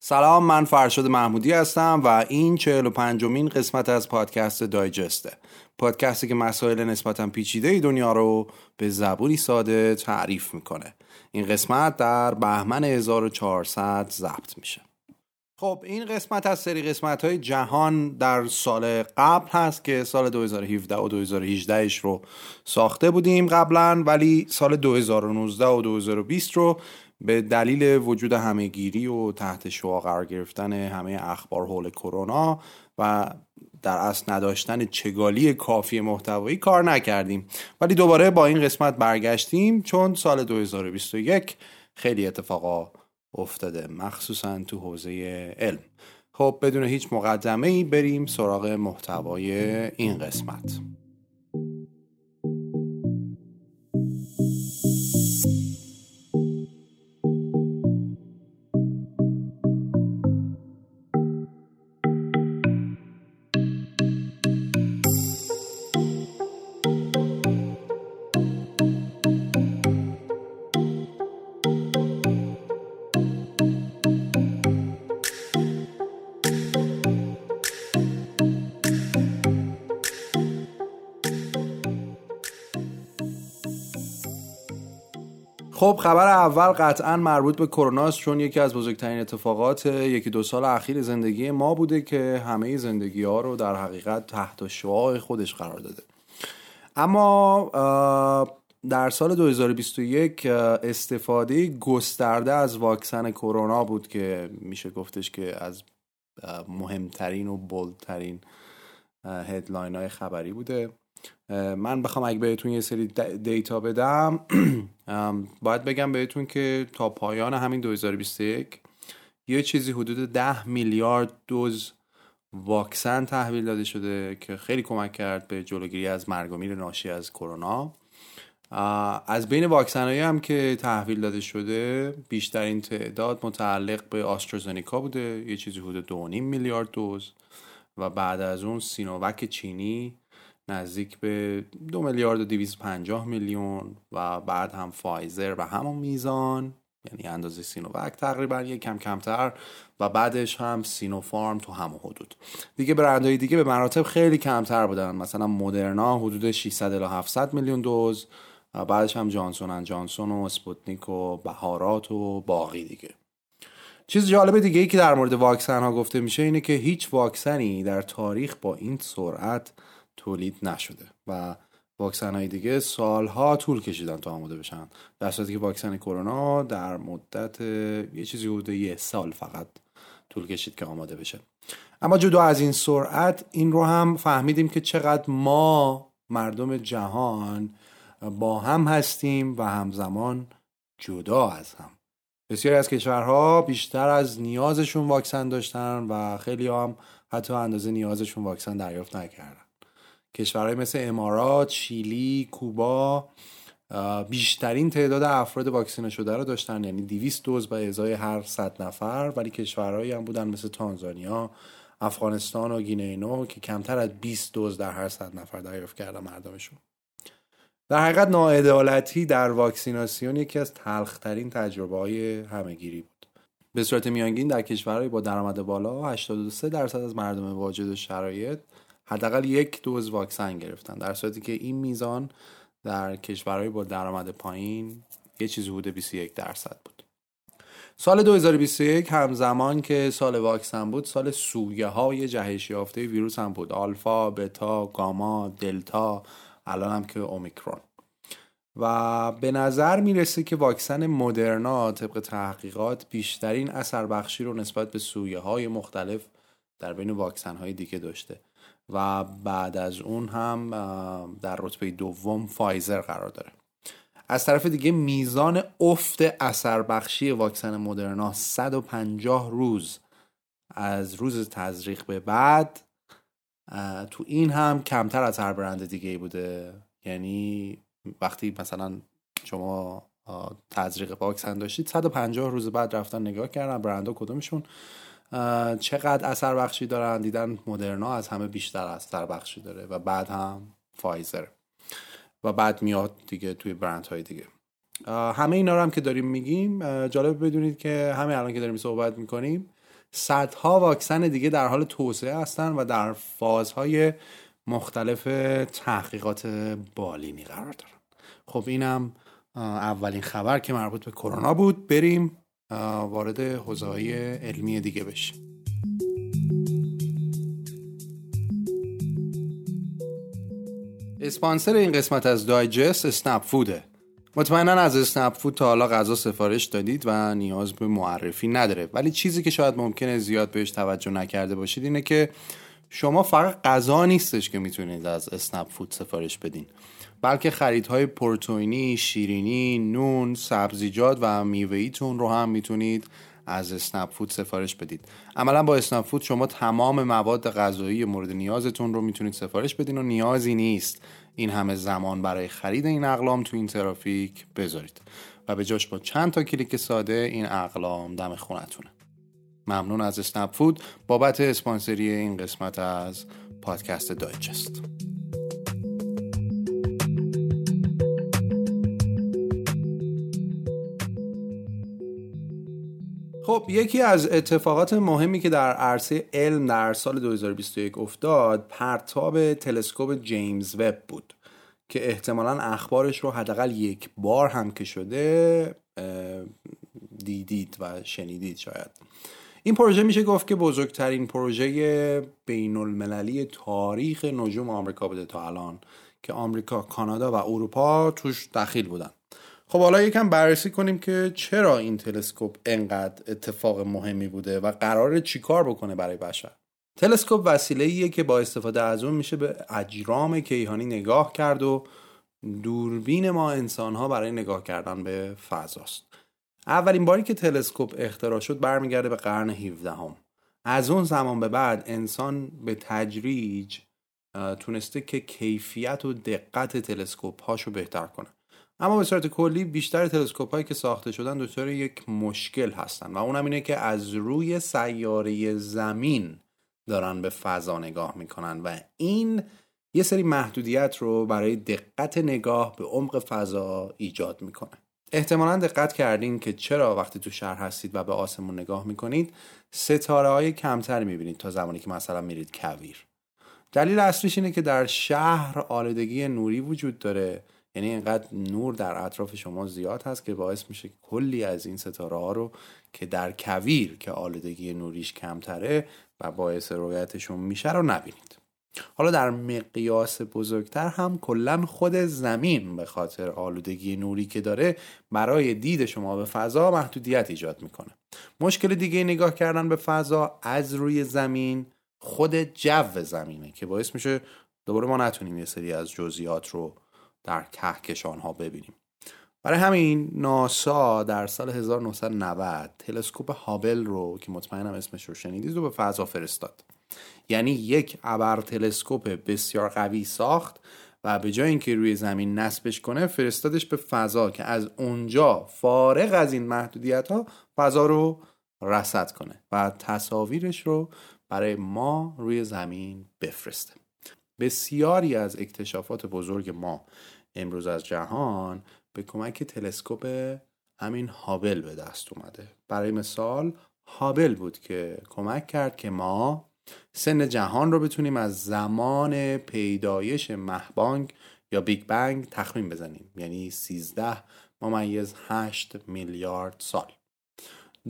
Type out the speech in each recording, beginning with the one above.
سلام من فرشاد محمودی هستم و این 45 مین قسمت از پادکست دایجسته. پادکستی که مسائل نسبتا پیچیده دنیا رو به زبونی ساده تعریف می‌کنه. این قسمت در بهمن 1400 ضبط میشه. خب این قسمت از سری قسمت های جهان در سال قبل هست که سال 2017 و 2018 رو ساخته بودیم قبلا ولی سال 2019 و 2020 رو به دلیل وجود همهگیری و تحت شعا قرار گرفتن همه اخبار حول کرونا و در اصل نداشتن چگالی کافی محتوایی کار نکردیم. ولی دوباره با این قسمت برگشتیم چون سال 2021 خیلی اتفاقا افتاده مخصوصا تو حوزه علم. خب بدون هیچ مقدمه ای بریم سراغ محتوای این قسمت. خب خبر اول قطعا مربوط به کرونا است چون یکی از بزرگترین اتفاقات یکی دو سال اخیر زندگی ما بوده که همه زندگی ها رو در حقیقت تحت شعاع خودش قرار داده. اما در سال 2021 استفاده گسترده از واکسن کرونا بود که میشه گفتش که از مهمترین و بولدترین هدلاین های خبری بوده. من بخوام اگه بهتون یه سری دیتا بدم باید بگم بهتون که تا پایان همین 2021 یه چیزی حدود 10 میلیارد دوز واکسن تحویل داده شده که خیلی کمک کرد به جلوگیری از مرگ و میر ناشی از کرونا. از بین واکسن هم که تحویل داده شده بیشترین تعداد متعلق به آسترازنیکا بوده یه چیزی حدود 2.5 میلیارد دوز و بعد از اون سینووک چینی نزدیک به دو میلیارد و 250 میلیون و بعد هم فایزر و همون میزان یعنی اندازه سینووک تقریبا یک کم کمتر و بعدش هم سینوفارم تو همون حدود. دیگه برندهای دیگه به مراتب خیلی کمتر بودن. مثلا مدرنا حدود 600 الی 700 میلیون دوز و بعدش هم جانسون ان جانسون و اسپوتنیک و بهارات و باقی دیگه. چیز جالب دیگه ای که در مورد واکسن ها گفته میشه اینه که هیچ واکسنی در تاریخ با این سرعت تولید نشده و واکسن های دیگه سالها طول کشیدن تا آماده بشن. در صورتی که واکسن کرونا در مدت یه چیزی حدود یه سال فقط طول کشید که آماده بشه. اما جدا از این سرعت این رو هم فهمیدیم که چقدر ما مردم جهان با هم هستیم و همزمان جدا از هم. بسیاری از کشورها بیشتر از نیازشون واکسن داشتن و خیلی هم حتی اندازه نیازشون واکسن دریافت نکردن. کشورهای مثل امارات، شیلی، کوبا بیشترین تعداد افراد واکسینه شده رو داشتن. یعنی 200 دوز به ازای هر 100 نفر. ولی کشورهایی هم بودن مثل تانزانیا، افغانستان و گینه که کمتر از 20 دوز در هر 100 نفر دریافت کردن مردمشون. در حقیقت ناعدالتی در واکسیناسیون یکی از تلخترین تجربه های همهگیری بود. به صورت میانگین در کشورهای با درآمد بالا 83 درصد از مردم واجد شرایط حداقل یک دوز واکسن گرفتن. در صورتی که این میزان در کشورهای با درآمد پایین یه چیزی حدود 21 درصد بود. سال 2021 همزمان که سال واکسن بود سال سویه های جهش یافته ویروس هم بود. آلفا، بتا، گاما، دلتا الان هم که اومیکرون. و به نظر می‌رسه که واکسن مدرنا طبق تحقیقات بیشترین اثر بخشی رو نسبت به سویه های مختلف در بین واکسن های دیگه داشته. و بعد از اون هم در رتبه دوم فایزر قرار داره. از طرف دیگه میزان افت اثر بخشی واکسن مدرنا 150 روز. از روز تزریق به بعد تو این هم کمتر از هر برند دیگه بوده. یعنی وقتی مثلا شما تزریق واکسن داشتید 150 روز بعد رفتن نگاه کردن برندها کدومشون. چقدر اثر بخشی دارن؟ دیدن مدرنا از همه بیشتر اثر بخشی داره و بعد هم فایزر. و بعد میاد دیگه توی برند های دیگه همه اینا رو هم که داریم میگیم جالب بدونید که همه الان که داریم صحبت می‌کنیم صدها واکسن دیگه در حال توسعه هستن و در فازهای مختلف تحقیقات بالینی قرار دارن. خب اینم اولین خبر که مربوط به کرونا بود. بریم وارد حوزه علمی دیگه بشیم. اسپانسر این قسمت از دایجست اسنپ فوده. مطمئنا از اسنپ فود تا حالا غذا سفارش دادید و نیاز به معرفی نداره. ولی چیزی که شاید ممکنه زیاد بهش توجه نکرده باشید اینه که شما فقط غذا نیستش که می‌تونید از اسنپ فود سفارش بدین. بلکه خریدهای پروتئینی، شیرینی، نون، سبزیجات و میوهیتون رو هم می‌تونید از اسنپ فود سفارش بدید. عملا با اسنپ فود شما تمام مواد غذایی مورد نیازتون رو می‌تونید سفارش بدین و نیازی نیست این همه زمان برای خرید این اقلام تو این ترافیک بذارید. و به جاش با چند تا کلیک ساده این اقلام دم خونتونه. ممنون از اسنپ فود بابت اسپانسری این قسمت از پادکست دایجست. خب یکی از اتفاقات مهمی که در عرصه علم در سال 2021 افتاد پرتاب تلسکوپ جیمز وب بود که احتمالا اخبارش رو حداقل یک بار هم که شده دیدید و شنیدید شاید. این پروژه میشه گفت که بزرگترین پروژه بین المللی تاریخ نجوم آمریکا بوده تا الان که آمریکا، کانادا و اروپا توش دخیل بودن. خب حالا یکم بررسی کنیم که چرا این تلسکوپ انقدر اتفاق مهمی بوده و قرار چیکار بکنه برای بشر؟ تلسکوپ وسیله ایه که با استفاده از اون میشه به اجرام کیهانی نگاه کرد و دوربین ما انسان ها برای نگاه کردن به فضاست. اولین باری که تلسکوپ اختراع شد برمیگرده به قرن 17 هم. از اون زمان به بعد انسان به تدریج تونسته که کیفیت و دقت تلسکوپ هاشو بهتر کنه. اما به صورت کلی بیشتر تلسکوپ هایی که ساخته شدن دچار یک مشکل هستن و اونم اینه که از روی سیاره زمین دارن به فضا نگاه می‌کنن و این یه سری محدودیت رو برای دقت نگاه به عمق فضا ایجاد می‌کنه. احتمالا دقت کردین که چرا وقتی تو شهر هستید و به آسمون نگاه می‌کنید ستاره های کمتری می‌بینید تا زمانی که مثلا میرید کویر. دلیل اصلیش اینه که در شهر آلودگی نوری وجود داره. یعنی اینقدر نور در اطراف شما زیاد هست که باعث میشه کلی از این ستاره ها رو که در کویر که آلودگی نوریش کمتره و باعث رویتشون میشه رو نبینید. حالا در مقیاس بزرگتر هم کلا خود زمین به خاطر آلودگی نوری که داره برای دید شما به فضا محدودیت ایجاد می‌کنه. مشکل دیگه نگاه کردن به فضا از روی زمین خود جو زمینه که باعث میشه دوباره ما نتونیم یه سری از جزئیات رو در کهکشان ها ببینیم. برای همین ناسا در سال 1990 تلسکوپ هابل رو که مطمئنم اسمش رو شنیدید رو به فضا فرستاد. یعنی یک ابر تلسکوپ بسیار قوی ساخت و به جای اینکه روی زمین نصبش کنه فرستادش به فضا که از اونجا فارغ از این محدودیت ها فضا رو رصد کنه و تصاویرش رو برای ما روی زمین بفرسته. بسیاری از اکتشافات بزرگ ما امروز از جهان به کمک تلسکوپ همین هابل به دست اومده. برای مثال هابل بود که کمک کرد که ما سن جهان رو بتونیم از زمان پیدایش مهبانگ یا بیگ بنگ تخمین بزنیم. یعنی 13 ممیز 8 میلیارد سال.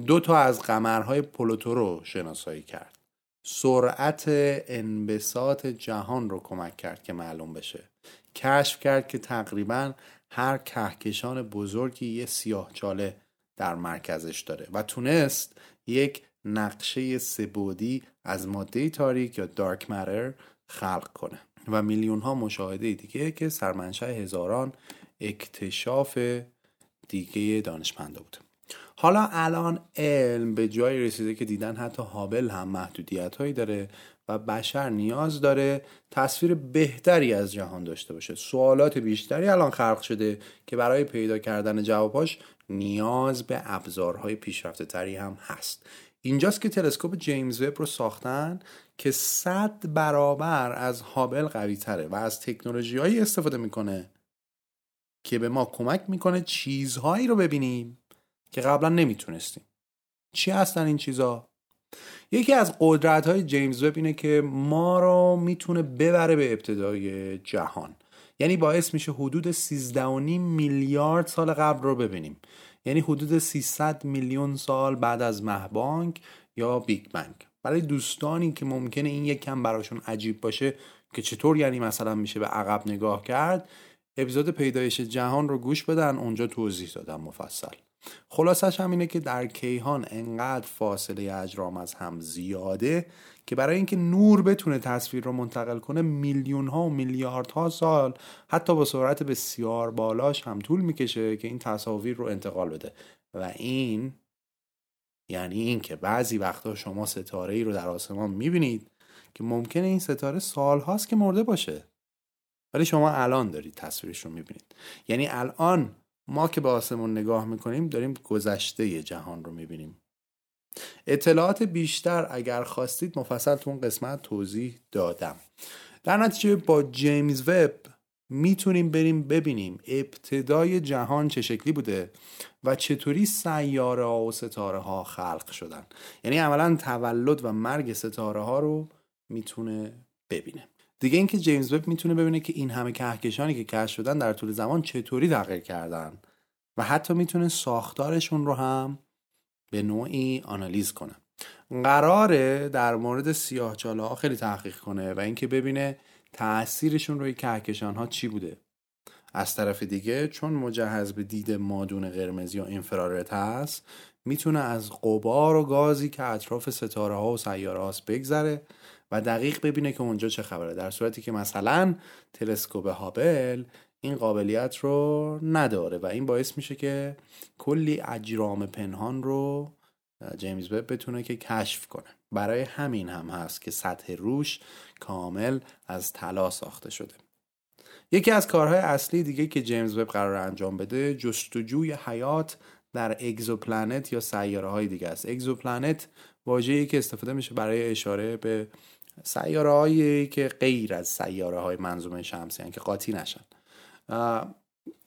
دو تا از قمرهای پلوتو رو شناسایی کرد. سرعت انبساط جهان رو کمک کرد که معلوم بشه. کشف کرد که تقریبا هر کهکشان بزرگی یه سیاه چاله در مرکزش داره و تونست یک نقشه سبودی از ماده تاریک یا دارک ماتر خلق کنه و میلیون ها مشاهده دیگه که سرمنشأ هزاران اکتشاف دیگه دانشمنده بود. حالا الان علم به جای رسیده که دیدن حتی هابل هم محدودیت هایی داره و بشر نیاز داره تصویر بهتری از جهان داشته باشه. سوالات بیشتری الان خلق شده که برای پیدا کردن جواباش نیاز به ابزارهای پیشرفته تری هم هست. اینجاست که تلسکوپ جیمز وب رو ساختن که صد برابر از هابل قوی تره و از تکنولوژی استفاده می‌کنه که به ما کمک می‌کنه چیزهایی رو ببینیم که قبلا نمی‌تونستیم. چی هستن این چیزها؟ یکی از قدرت های جیمز وب اینه که ما رو می‌تونه ببره به ابتدای جهان. یعنی باعث میشه حدود 13.5 میلیارد سال قبل رو ببینیم. یعنی حدود 300 میلیون سال بعد از مهبانگ یا بیگ بنگ برای دوستانی که ممکنه این یک کم براشون عجیب باشه که چطور یعنی مثلا میشه به عقب نگاه کرد اپیزود پیدایش جهان رو گوش بدن اونجا توضیح دادم مفصل. خلاصش هم اینه که در کیهان انقدر فاصله اجرام از هم زیاده که برای اینکه نور بتونه تصویر رو منتقل کنه میلیون ها و میلیاردها سال حتی با سرعت بسیار بالاش هم طول می‌کشه که این تصاویر رو انتقال بده. و این یعنی این که بعضی وقتا شما ستاره ای رو در آسمان می‌بینید که ممکنه این ستاره سال هاست که مرده باشه. ولی شما الان دارید تصویرش رو می‌بینید. یعنی الان ما که به آسمون نگاه می‌کنیم داریم گذشته جهان رو می‌بینیم. اطلاعات بیشتر اگر خواستید مفصل تو اون قسمت توضیح دادم. در نتیجه با جیمز وب می‌تونیم بریم ببینیم ابتدای جهان چه شکلی بوده و چطوری سیاره ها و ستاره ها خلق شدن. یعنی عملا تولد و مرگ ستاره ها رو می‌تونه ببینه. دیگه اینکه جیمز وب می‌تونه ببینه که این همه کهکشانی که کشف شدن در طول زمان چطوری تغییر کردن و حتی می‌تونه ساختارشون رو هم به نوعی آنالیز کنه. قراره در مورد سیاهچاله ها خیلی تحقیق کنه و اینکه ببینه تاثیرشون روی کهکشان ها چی بوده. از طرف دیگه چون مجهز به دید مادون قرمز یا انفرارت هست می‌تونه از قبار و گازی که اطراف ستاره ها و سیاره هاست بگذره و دقیق ببینه که اونجا چه خبره. در صورتی که مثلا تلسکوپ هابل این قابلیت رو نداره و این باعث میشه که کلی اجرام پنهان رو جیمز وب بتونه که کشف کنه. برای همین هم هست که سطح روش کامل از طلا ساخته شده. یکی از کارهای اصلی دیگه که جیمز وب قرار انجام بده جستجوی حیات در exoplanet یا سیاره های دیگه است. exoplanet واژه‌ای که استفاده میشه برای اشاره به سیاره هایی که غیر از سیاره های منظومه شمسی که قاطی نشن.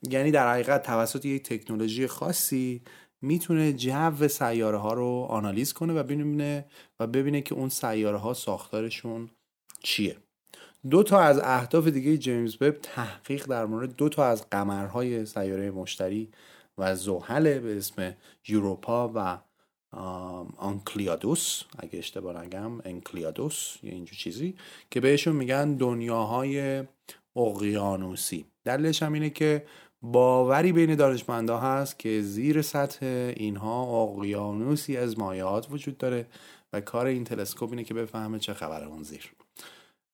یعنی در حقیقت توسط یک تکنولوژی خاصی می‌تونه جو سیاره ها رو آنالیز کنه و ببینه و ببینه که اون سیاره ها ساختارشون چیه. دو تا از اهداف دیگه جیمز وب تحقیق در مورد دو تا از قمرهای سیاره مشتری و زحل به اسم یوروپا و آنکلیادوس اگه اشتباه نگم انکلیادوس یا اینجور چیزی که بهشون میگن دنیاهای اقیانوسی. دلیلش هم اینه که باوری بین دانشمندا هست که زیر سطح اینها اقیانوسی از مایعات وجود داره و کار این تلسکوپ اینه که بفهمه چه خبره اون زیر.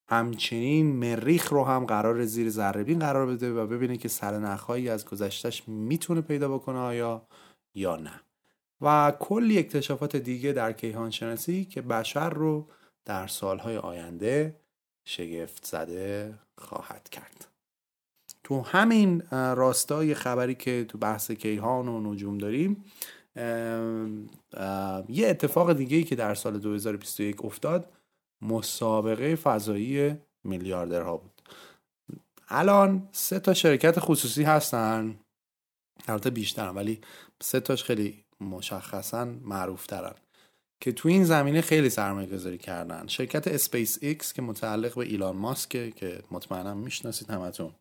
همچنین مریخ رو هم قرار زیر ذره قرار بده و ببینه که سرنخهایی از گذشتش می‌تونه پیدا بکنه آیا یا نه. و کلی اکتشافات دیگه در کیهان شناسی که بشر رو در سالهای آینده شگفت زده خواهد کرد. تو همین راستای خبری که تو بحث کیهان و نجوم داریم یه اتفاق دیگه که در سال 2021 افتاد مسابقه فضایی میلیاردرها بود. الان سه تا شرکت خصوصی هستن. البته بیشترن ولی سه تاش خیلی مشخصا معروف ترن که تو این زمینه خیلی سرمایه گذاری کردن. شرکت اسپیس ایکس که متعلق به ایلان ماسکه که مطمئنا می‌شناسید همتون.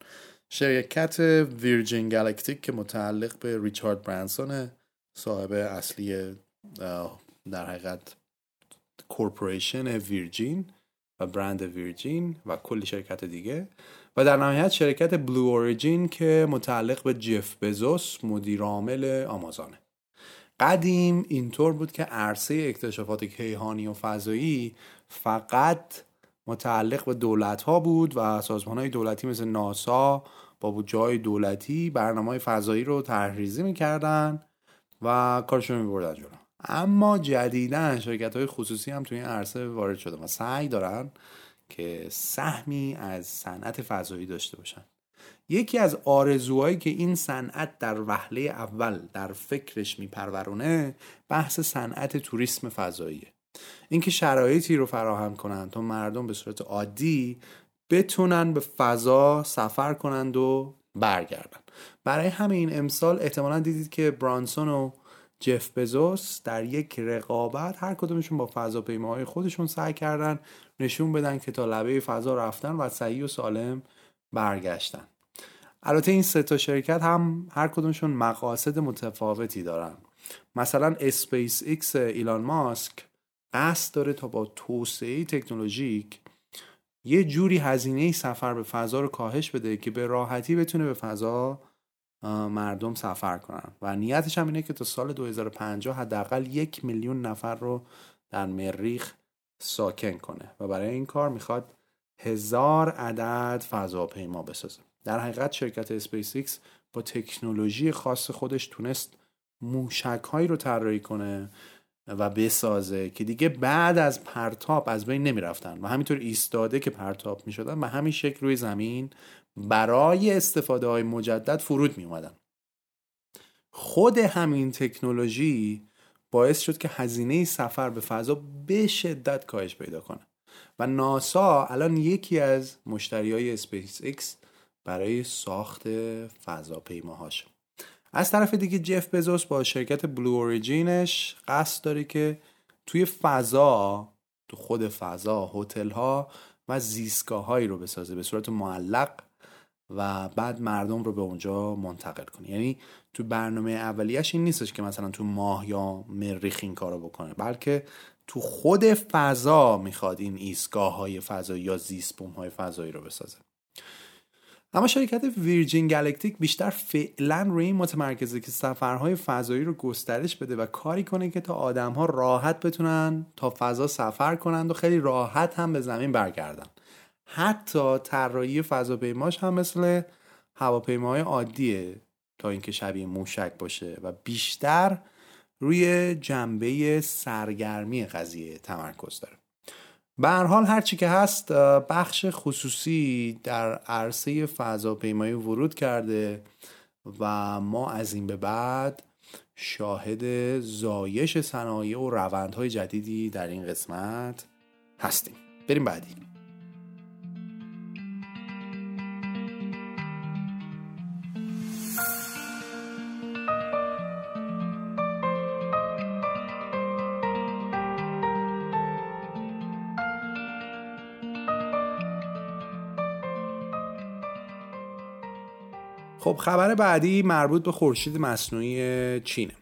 شرکت ویرجین گالکتیک که متعلق به ریچارد برانسون صاحب اصلی در حقیقت corporation ویرجین و برند ویرجین و کلی شرکت دیگه. و در نهایت شرکت بلو اوریجین که متعلق به جف بزوس مدیر عامل آمازونه. قدیم اینطور بود که عرصه اکتشافات کیهانی و فضایی فقط متعلق به دولت ها بود و سازمان های دولتی مثل ناسا با جای دولتی برنامه های فضایی رو تحریزی می‌کردن و کارشون میبردن جلو. اما جدیدا شرکت های خصوصی هم توی این عرصه وارد شده و سعی دارن که سهمی از صنعت فضایی داشته باشن. یکی از آرزوهایی که این صنعت در وهله اول در فکرش میپرورونه بحث صنعت توریسم فضاییه. اینکه شرایطی رو فراهم کنند تا مردم به صورت عادی بتونن به فضا سفر کنند و برگردن. برای همین امسال احتمالا دیدید که برانسون و جف بزوس در یک رقابت هر کدومشون با فضاپیماهای خودشون سعی کردن نشون بدن که تا لبه فضا رفتن و صحیح و سالم برگشتن. البته این سه تا شرکت هم هر کدومشون مقاصد متفاوتی دارن. مثلا اسپیس ایکس ایلان ماسک قصد داره تا با توسعه تکنولوژیک یه جوری هزینه سفر به فضا رو کاهش بده که به راحتی بتونه به فضا مردم سفر کنن. و نیتش هم اینه که تا سال 2050 حداقل یک میلیون نفر رو در مریخ ساکن کنه و برای این کار می‌خواد هزار عدد فضاپیما بسازه. در حقیقت شرکت اسپیس ایکس با تکنولوژی خاص خودش تونست موشک هایی رو طراحی کنه و بسازه که دیگه بعد از پرتاب از بین نمی‌رفتن و همینطور ایستاده که پرتاب می شدن و همین شکل روی زمین برای استفاده های مجدد فرود می اومدن. خود همین تکنولوژی باعث شد که هزینه سفر به فضا به شدت کاهش پیدا کنه و ناسا الان یکی از مشتری های اسپیس ایکس برای ساخت فضاپیماهاشه از طرف دیگه جف بزوس با شرکت بلو اوریجینش قصد داره که توی فضا تو خود فضا هتل ها و زیستگاه هایی رو بسازه به صورت معلق و بعد مردم رو به اونجا منتقل کنه. یعنی تو برنامه اولیش این نیستش که مثلا تو ماه یا مریخ این کارو بکنه بلکه تو خود فضا می‌خواد این ایستگاه های فضایی یا زیست های فضایی رو بسازه. اما شرکت ویرجین گالکتیک بیشتر فعلا روی این متمرکزه که سفرهای فضایی رو گسترش بده و کاری کنه که تا آدمها راحت بتونن تا فضا سفر کنند و خیلی راحت هم به زمین برگردن. حتی طراحی فضاپیماش هم مثل هواپیماهای عادیه تا اینکه شبیه موشک باشه و بیشتر روی جنبه سرگرمی قضیه تمرکز داره. به هر حال هر چی که هست بخش خصوصی در عرصه فضاپیمایی ورود کرده و ما از این به بعد شاهد زایش صنایع و روندهای جدیدی در این قسمت هستیم. بریم بعدی. خب خبر بعدی مربوط به خورشید مصنوعی چینه.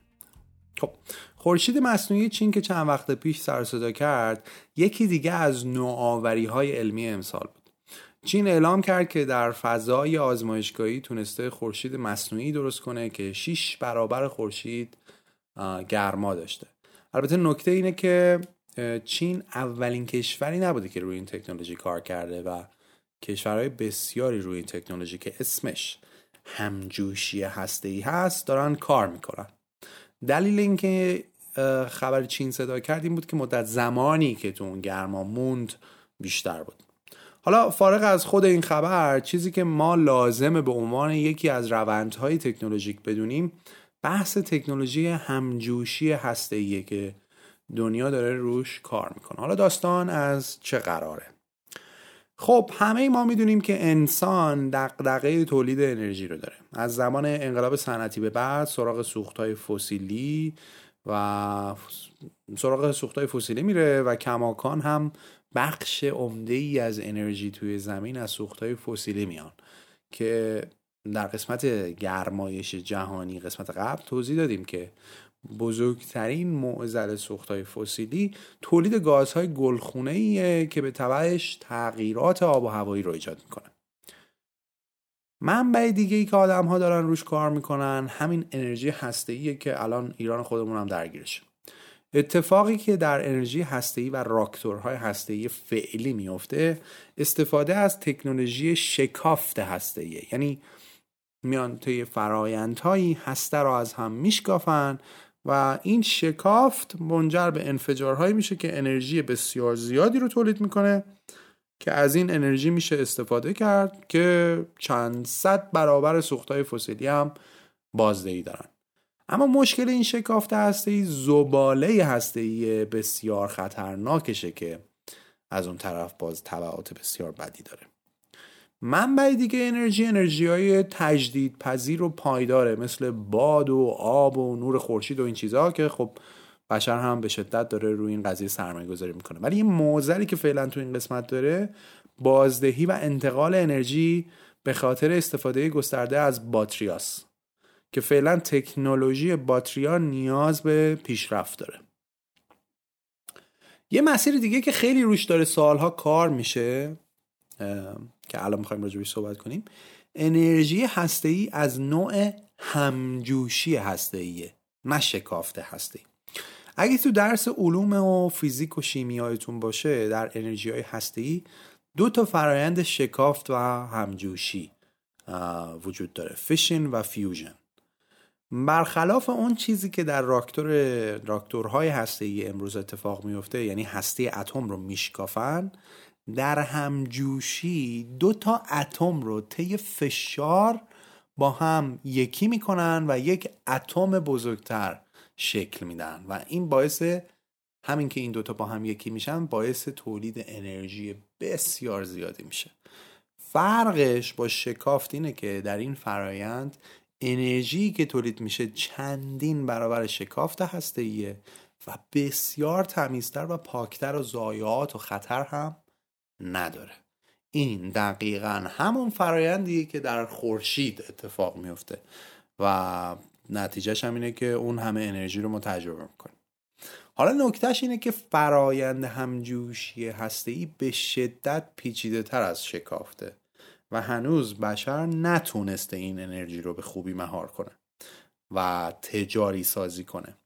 خب خورشید مصنوعی چین که چند وقت پیش سر صدا کرد یکی دیگه از نوآوری های علمی امسال بود. چین اعلام کرد که در فضای آزمایشگاهی تونسته خورشید مصنوعی درست کنه که 6 برابر خورشید گرما داشته. البته نکته اینه که چین اولین کشوری نبوده که روی این تکنولوژی کار کرده و کشورهای بسیاری روی این تکنولوژی که اسمش همجوشی هسته ای هست دارن کار می‌کنن. دلیل اینکه خبر چین صدا کرد این بود که مدت زمانی که تو اون گرما موند بیشتر بود. حالا فارغ از خود این خبر چیزی که ما لازمه به عنوان یکی از روندهای تکنولوژیک بدونیم بحث تکنولوژی همجوشی هسته که دنیا داره روش کار می‌کنه. حالا داستان از چه قراره؟ خب همه ما می‌دونیم که انسان دقدقه تولید انرژی رو داره. از زمان انقلاب صنعتی به بعد سراغ سوختهای فسیلی و سراغ سوختهای فسیلی میره و کماکان هم بخش عمده ای از انرژی توی زمین از سوختهای فسیلی میان که در قسمت گرمایش جهانی قسمت قبل توضیح دادیم که بزرگترین معضل سوختهای فسیلی تولید گازهای گلخونه ایه که به تبعش تغییرات آب و هوایی رو ایجاد می‌کنه. منبع دیگه ای که آدم ها دارن روش کار می‌کنن همین انرژی هسته که الان ایران خودمون هم درگیرش اتفاقی که در انرژی هسته‌ای و راکتورهای هسته‌ای فعلی میفته استفاده از تکنولوژی شکافت هسته‌ای یعنی میان طی فرایندهایی هسته را از هم میشکافن و این شکافت منجر به انفجارهایی میشه که انرژی بسیار زیادی رو تولید می‌کنه که از این انرژی میشه استفاده کرد که چند صد برابر سوختهای فسیلی هم بازدهی دارن. اما مشکل این شکافت هسته زباله هسته بسیار خطرناکشه که از اون طرف باز تبعات بسیار بدی داره. منبع دیگه انرژی انرژی های تجدید پذیر و پایداره مثل باد و آب و نور خورشید و این چیزها که خب بشر هم به شدت داره روی این قضیه سرمایه گذاری می‌کنه. ولی این موزلی که فعلا تو این قسمت داره بازدهی و انتقال انرژی به خاطر استفاده گسترده از باتریاس که فعلا تکنولوژی باتریا نیاز به پیشرفت داره. یه مسیر دیگه که خیلی روش داره سالها کار میشه که الان می‌خوایم راجبش صحبت کنیم. انرژی ای از نوع همجوشی ایه نه شکافت هسته ای اگه تو درس علوم و فیزیک و شیمیایتون باشه در انرژی های ای دو تا فرایند شکافت و همجوشی وجود داره fission و fusion برخلاف اون چیزی که در راکتور راکتورهای ای امروز اتفاق میفته یعنی هسته اتم رو میشکافن در همجوشی دو تا اتم رو طی فشار با هم یکی می‌کنن و یک اتم بزرگتر شکل میدن و این باعث همین که این دوتا با هم یکی میشن باعث تولید انرژی بسیار زیادی میشه. فرقش با شکافت اینه که در این فرایند انرژی که تولید میشه چندین برابر شکافت هسته‌ایه و بسیار تمیزتر و پاکتر و ضایعات و خطر هم نداره. این دقیقا همون فرایندیه که در خورشید اتفاق میفته و نتیجهش هم اینه که اون همه انرژی رو ما تجربه می‌کنیم. حالا نکتهش اینه که فرایند همجوشی هسته‌ای به شدت پیچیده تر از شکافته و هنوز بشر نتونسته این انرژی رو به خوبی مهار کنه و تجاری سازی کنه.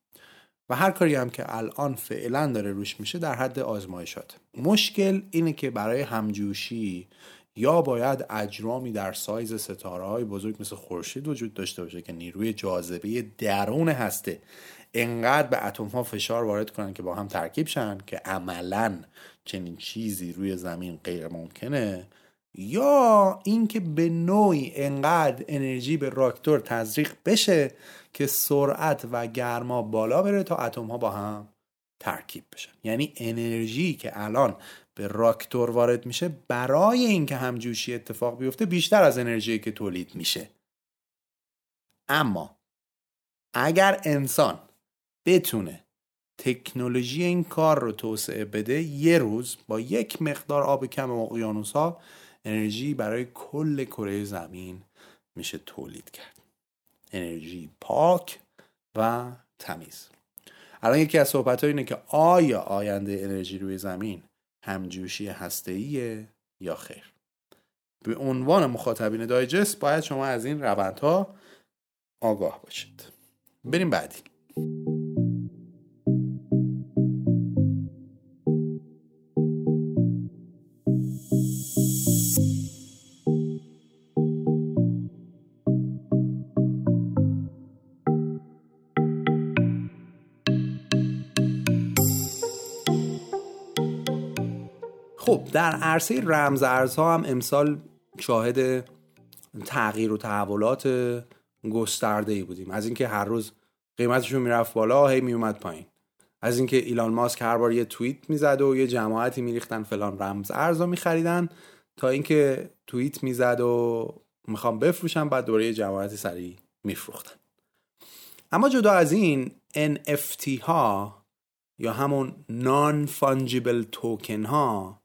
و هر کاری هم که الان فعلا داره روش میشه در حد آزمایشات. مشکل اینه که برای همجوشی یا باید اجرامی در سایز ستاره های بزرگ مثل خورشید وجود داشته باشه که نیروی جاذبه درون هسته انقدر به اتم ها فشار وارد کنن که با هم ترکیب شن که عملا چنین چیزی روی زمین غیر ممکنه یا اینکه به نوعی انقدر انرژی به راکتور تزریق بشه که سرعت و گرما بالا بره تا اتم ها با هم ترکیب بشن. یعنی انرژی که الان به راکتور وارد میشه برای اینکه همجوشی اتفاق بیفته بیشتر از انرژی که تولید میشه. اما اگر انسان بتونه تکنولوژی این کار رو توسعه بده یه روز با یک مقدار آب کم اقیانوس ها انرژی برای کل کره زمین میشه تولید کرد. انرژی پاک و تمیز. الان یکی از صحبت اینه که آیا آینده انرژی روی زمین همجوشی هسته‌ایه یا خیر؟ به عنوان مخاطبین دایجست باید شما از این روندها آگاه باشید. بریم بعدی. در عرصه رمز ارزها هم امسال شاهد تغییر و تحولات گسترده ای بودیم. از اینکه هر روز قیمتشون می‌رفت بالا هی میومد پایین. از اینکه ایلان ماسک هر بار یه توییت می‌زد و یه جماعتی میریختن فلان رمز ارزا میخریدن تا اینکه توییت می‌زد و می‌خوام بفروشم بعد دوباره یه جماعتی سریع میفروختن. اما جدا از این NFT ها یا همون نان فانجیبل توکن ها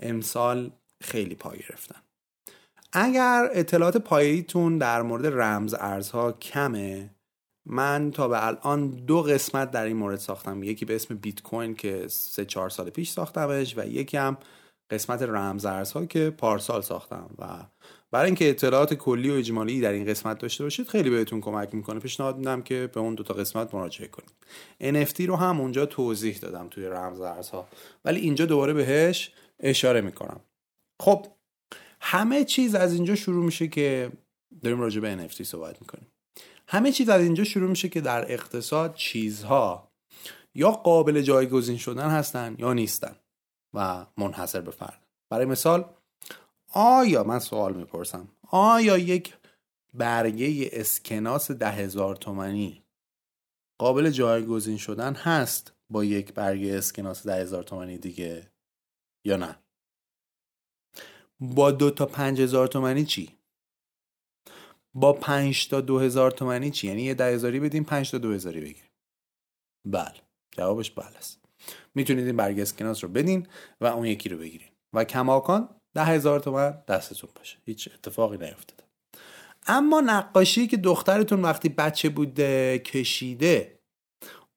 امسال خیلی پا گرفتن. اگر اطلاعات پاییتون در مورد رمز ارزها کمه من تا به الان دو قسمت در این مورد ساختم. یکی به اسم بیت کوین که سه چهار سال پیش ساختمش و یکی هم قسمت رمز ارزها که پارسال ساختم. و برای اینکه اطلاعات کلی و اجمالی در این قسمت داشته باشید خیلی بهتون کمک می‌کنه. پیشنهاد میدم که به اون دوتا قسمت مراجعه کنید. NFT رو هم اونجا توضیح دادم توی رمز ارزها. ولی اینجا دوباره بهش اشاره می‌کنم. خب همه چیز از اینجا شروع میشه که داریم راجع به NFT صحبت می‌کنیم. همه چیز از اینجا شروع میشه که در اقتصاد چیزها یا قابل جایگزین شدن هستن یا نیستن و منحصر به فرد. برای مثال آیا من سوال می‌پرسم آیا یک برگه اسکناس ده هزار تومنی قابل جایگزین شدن هست با یک برگه اسکناس ده هزار تومنی دیگه؟ یا نه؟ با دو تا پنج هزار تومنی چی؟ با پنج تا دو هزار تومنی چی؟ یعنی یه ده هزاری بدیم پنج تا دو هزاری بگیریم. بله. جوابش بله است. می‌تونید این برگ اسکناس رو بدین و اون یکی رو بگیرین. و کماکان ده هزار تومن دستتون باشه. هیچ اتفاقی نیفتاده. اما نقاشی که دخترتون وقتی بچه بوده کشیده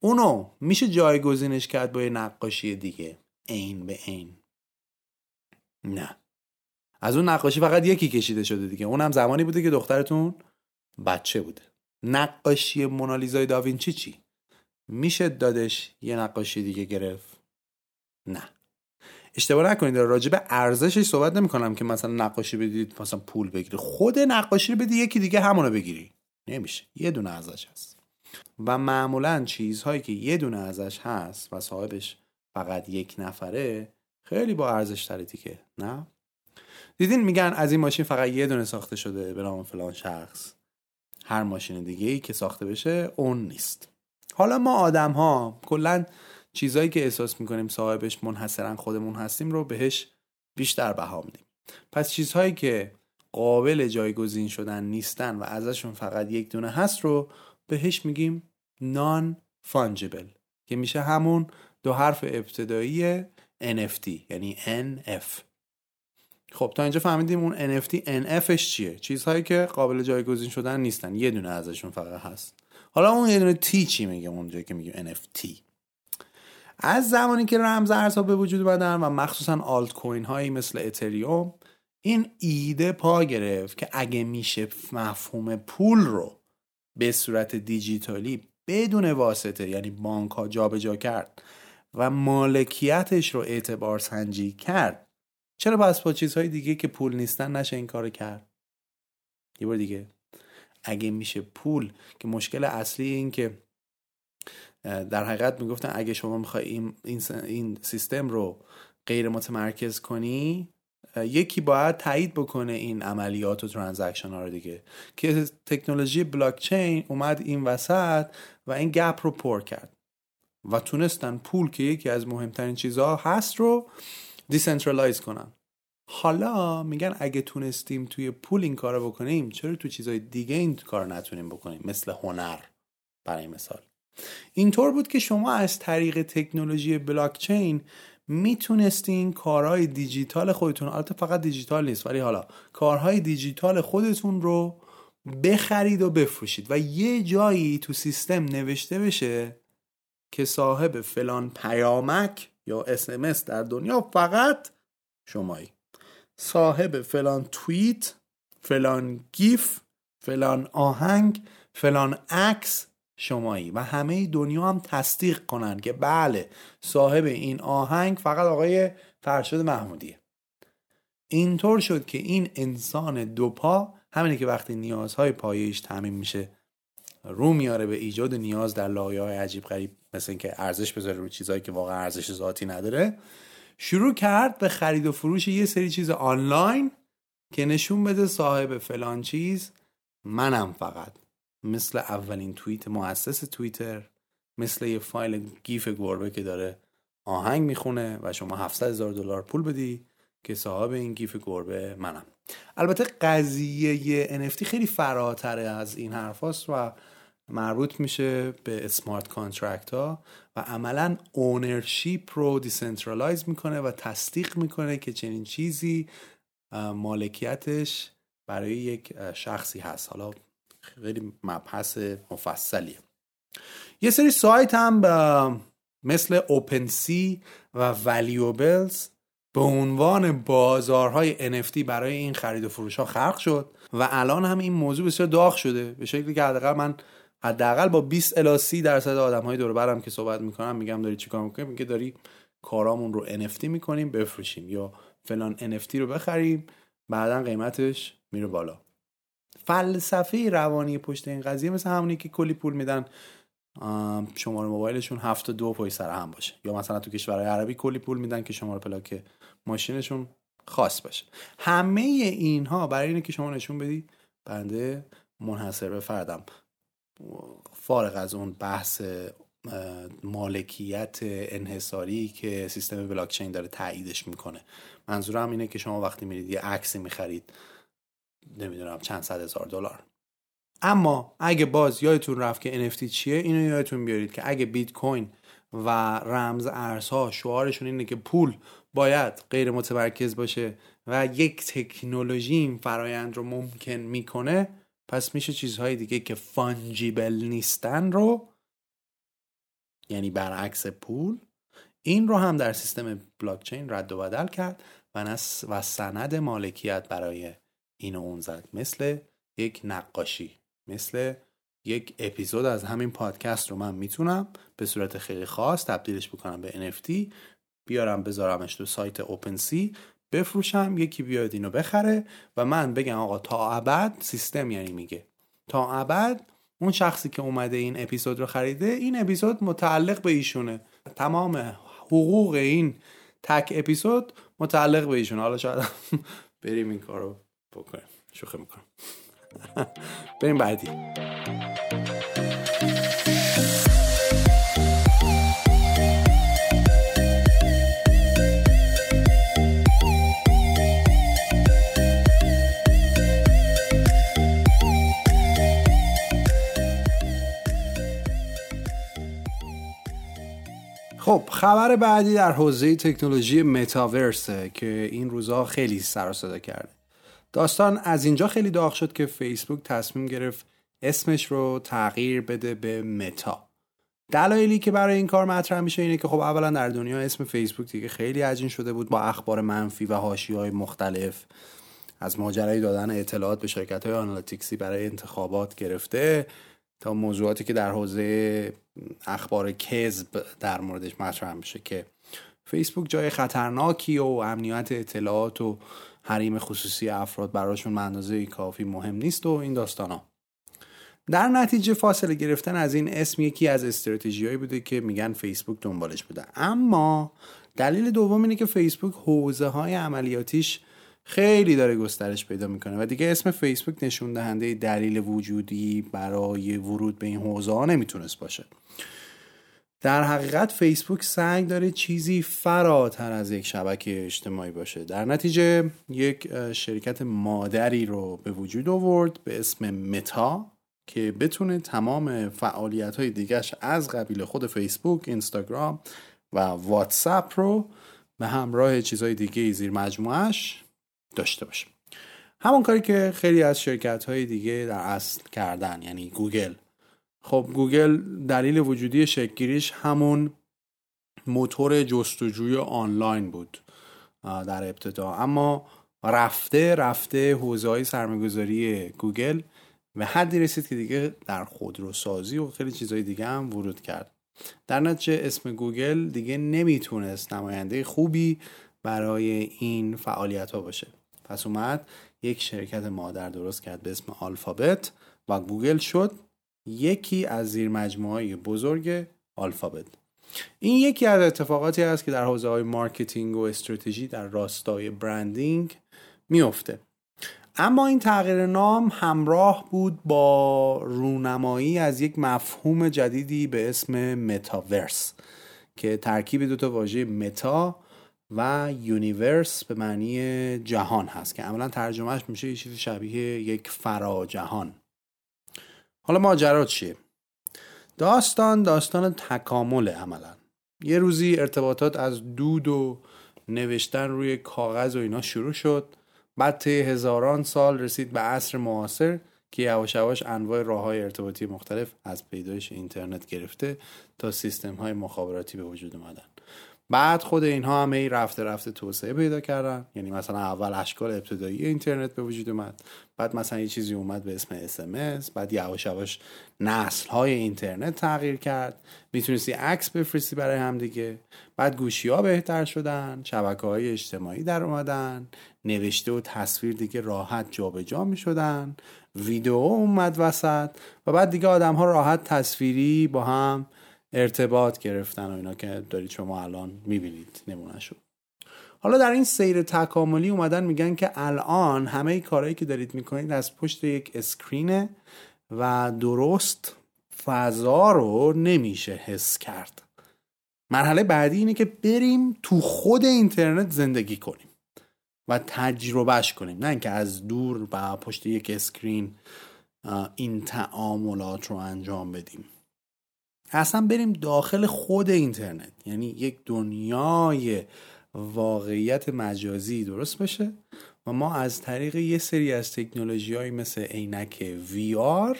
اونو میشه جایگزینش کرد با یه نقاشی دیگه. عین به عین. نه. از اون نقاشی فقط یکی کشیده شده دیگه. اونم زمانی بوده که دخترتون بچه بوده. نقاشی مونالیزای داوینچی چی؟ میشه دادش یه نقاشی دیگه گرفت؟ نه. اشتباه نکنید راجع به ارزشش صحبت نمی کنم که مثلا نقاشی بدید مثلا پول بگیری خود نقاشی رو بدی یکی دیگه همونو بگیری. نمیشه. یه دونه ازش هست. و معمولا چیزهایی که یه دونه ازش هست و صاحبش فقط یک نفره خیلی با ارزش تره دیگه نه؟ دیدین میگن از این ماشین فقط یه دونه ساخته شده به نام فلان شخص. هر ماشین دیگه ای که ساخته بشه اون نیست. حالا ما آدم ها کلا چیزهایی که احساس می‌کنیم صاحبش منحصرا خودمون هستیم رو بهش بیشتر بها میدیم. پس چیزهایی که قابل جایگزین شدن نیستن و ازشون فقط یک دونه هست رو بهش میگیم نان فانجبل که میشه همون دو حرف ابتدایی NFT یعنی NF خب تا اینجا فهمیدیم اون NFT NFش چیه؟ چیزهایی که قابل جایگزین شدن نیستن. یه دونه ازشون فقط هست. حالا اون یه دونه T چی میگه؟ اونجا که میگه NFT از زمانی که رمز ارزها به وجود اومدن و مخصوصا آلت کوین هایی مثل اتریوم این ایده پا گرفت که اگه میشه مفهوم پول رو به صورت دیجیتالی بدون واسطه یعنی بانک ها جابجا کرد و مالکیتش رو اعتبار سنجی کرد. چرا پس با چیزهای دیگه که پول نیستن نشه این کار کرد؟ یه بار دیگه اگه میشه پول که مشکل اصلی این که در حقیقت می‌گفتن اگه شما می‌خوای این, این سیستم رو غیر متمرکز کنی یکی باید تایید بکنه این عملیات و transaction ها رو دیگه. که تکنولوژی بلاک چین اومد این وسط و این gap رو پر کرد. و تونستن پول که یکی از مهمترین چیزها هست رو decentralize کنن. حالا میگن اگه تونستیم توی پول این کارو بکنیم چرا تو چیزهای دیگه این کار نتونیم بکنیم؟ مثل هنر برای مثال. اینطور بود که شما از طریق تکنولوژی بلاکچین می‌تونستین کارهای دیجیتال خودتون البته فقط دیجیتال نیست ولی حالا کارهای دیجیتال خودتون رو بخرید و بفروشید. و یه جایی تو سیستم نوشته بشه که صاحب فلان پیامک یا اسمس در دنیا فقط شمایی. صاحب فلان توییت فلان گیف فلان آهنگ فلان عکس شمایی. و همه دنیا هم تصدیق کنن که بله صاحب این آهنگ فقط آقای فرشاد محمودیه. اینطور شد که این انسان دو پا همینه که وقتی نیازهای پایش تعمین میشه رو میاره به ایجاد نیاز در لایه های عجیب غریب مثل اینکه ارزش بذاره رو چیزهایی که واقعا ارزش ذاتی نداره. شروع کرد به خرید و فروش یه سری چیز آنلاین که نشون بده صاحب فلان چیز منم فقط. مثل اولین توییت مؤسس توییتر مثل یه فایل گیف گربه که داره آهنگ می‌خونه و شما 700 هزار دلار پول بدی که صاحب این گیف گربه منم. البته قضیه NFT خیلی فراتره از این حرف و مربوط میشه به smart contract ها و عملا ownership رو decentralize می‌کنه و تصدیق می‌کنه که چنین چیزی مالکیتش برای یک شخصی هست. حالا خیلی مبحث مفصلیه. یه سری سایت هم مثل اوپن سی و ولیوبلز به عنوان بازارهای NFT برای این خرید و فروش ها خلق شد و الان هم این موضوع بسیار داغ شده. به شکلی که حداقل من حداقل با 20 الی 30 درصد آدم های دور برم که صحبت می‌کنم میگم داری چیکار می‌کنی؟ میگه داری کارامون رو NFT می‌کنیم بفروشیم. یا فلان NFT رو بخریم بعدا قیمتش میره بالا. فلسفه روانی پشت این قضیه مثل همونی که کلی پول میدن شماره موبایلشون هفت دو پای سر هم باشه. یا مثلا تو کشورهای عربی کلی پول میدن که شماره پلاک ماشینشون خاص باشه. همه اینها برای اینه که شما نشون بدی بنده منحصر به فردم. فارغ از اون بحث مالکیت انحصاری که سیستم بلاکچین داره تاییدش می‌کنه. منظورم اینه که شما وقتی میرید یه عکسی می‌خرید نمی‌دونم چند صد هزار دلار. اما اگه باز یادتون رفت که NFT چیه اینو یادتون بیارید که اگه بیت کوین و رمز ارزها شعارشون اینه که پول باید غیر متمرکز باشه و یک تکنولوژی این فرایند رو ممکن می‌کنه پس میشه چیزهای دیگه که فانجیبل نیستن رو یعنی برعکس پول این رو هم در سیستم بلاکچین رد و بدل کرد و, و سند مالکیت برای این اون زد. مثل یک نقاشی مثل یک اپیزود از همین پادکست رو من می‌تونم به صورت خیلی خاص تبدیلش بکنم به NFT بیارم بذارمش تو سایت اوپن سی بفروشم یکی بیاد اینو بخره و من بگم آقا تا ابد سیستم یعنی میگه. تا ابد اون شخصی که اومده این اپیزود رو خریده این اپیزود متعلق به ایشونه. تمام حقوق این تک اپیزود متعلق به ایشونه. حالا شاید بریم این کارو بکنیم. شوخه می‌کنم. بریم بعدی. خب خبر بعدی در حوزه تکنولوژی متاورسه که این روزها خیلی سر صدا کرده. داستان از اینجا خیلی داغ شد که فیسبوک تصمیم گرفت اسمش رو تغییر بده به متا. دلایلی که برای این کار مطرح میشه اینه که خب اولا در دنیا اسم فیسبوک دیگه خیلی عجین شده بود با اخبار منفی و حاشیه های مختلف. از ماجرای دادن اطلاعات به شرکت های آنالیتیکسی برای انتخابات گرفته. تا موضوعاتی که در حوزه اخبار کذب در موردش مطرح میشه که فیسبوک جای خطرناکی و امنیت اطلاعات و حریم خصوصی افراد براشون اندازه کافی مهم نیست و این داستان ها. در نتیجه فاصله گرفتن از این اسم یکی از استراتژیهایی بوده که میگن فیسبوک دنبالش بوده اما دلیل دوم اینه که فیسبوک حوزه های عملیاتیش خیلی داره گسترش پیدا می‌کنه. و دیگه اسم فیسبوک نشون دهنده دلیل وجودی برای ورود به این حوزه ها نمی‌تونست باشه. در حقیقت فیسبوک سعی داره چیزی فراتر از یک شبکه اجتماعی باشه. در نتیجه یک شرکت مادری رو به وجود آورد به اسم متا که بتونه تمام فعالیت های دیگرش از قبیل خود فیسبوک، اینستاگرام و واتساپ رو به همراه چیزهای دیگه زیر مجموعش داشته باشه همون کاری که خیلی از شرکت های دیگه در اصل کردن یعنی گوگل. خب گوگل دلیل وجودی شکل‌گیریش همون موتور جستجوی آنلاین بود در ابتدا. اما رفته رفته حوزه های سرمایه‌گذاری گوگل به حدی رسید که دیگه در خودروسازی و خیلی چیزهای دیگه هم ورود کرد. در نتیجه اسم گوگل دیگه نمی‌تونست نماینده خوبی برای این فعالیت ها باشه. پس اومد یک شرکت مادر درست کرد به اسم آلفابت و گوگل شد یکی از زیر مجموعه بزرگ آلفابت. این یکی از اتفاقاتی است که در حوزه های marketing و استراتژی در راستای branding میفته اما این تغییر نام همراه بود با رونمایی از یک مفهوم جدیدی به اسم متاورس که ترکیب دو تا واژه متا و یونیورس به معنی جهان هست که عملا ترجمهش میشه یه چیزی شبیه یک فرا جهان حالا ماجرا چیه؟ داستان داستان تکامل عملا. یه روزی ارتباطات از دود و نوشتن روی کاغذ و اینا شروع شد. بعد طی هزاران سال رسید به عصر معاصر که یواش یواش انواع راه های ارتباطی مختلف از پیدایش اینترنت گرفته تا سیستم های مخابراتی به وجود اومدن. بعد خود اینها هم ای رفته رفته توسعه پیدا کردن. یعنی مثلا اول اشکال ابتدایی اینترنت به وجود اومد. بعد مثلا یه چیزی اومد به اسم اس بعد یواش یواش نسل های اینترنت تغییر کرد. می‌تونستی عکس بفرستی برای هم دیگه. بعد گوشی ها بهتر شدن. شبکه های اجتماعی در اومدن. نوشته و تصویر دیگه راحت جابجا می شدن ویدیو اومد وسط. و بعد دیگه آدم ها راحت تصویری با هم ارتباط گرفتن و اینا که دارید شما الان می‌بینید شد حالا در این سیر تکاملی اومدن میگن که الان همه کارهایی که دارید می‌کنید از پشت یک screen ه و درست فضا رو نمیشه حس کرد. مرحله بعدی اینه که بریم تو خود اینترنت زندگی کنیم و تجربهش کنیم. نه اینکه از دور و پشت یک screen این تعاملات رو انجام بدیم. اصلا بریم داخل خود اینترنت. یعنی یک دنیای واقعیت مجازی درست بشه؟ و ما از طریق یه سری از تکنولوژی مثل عینک VR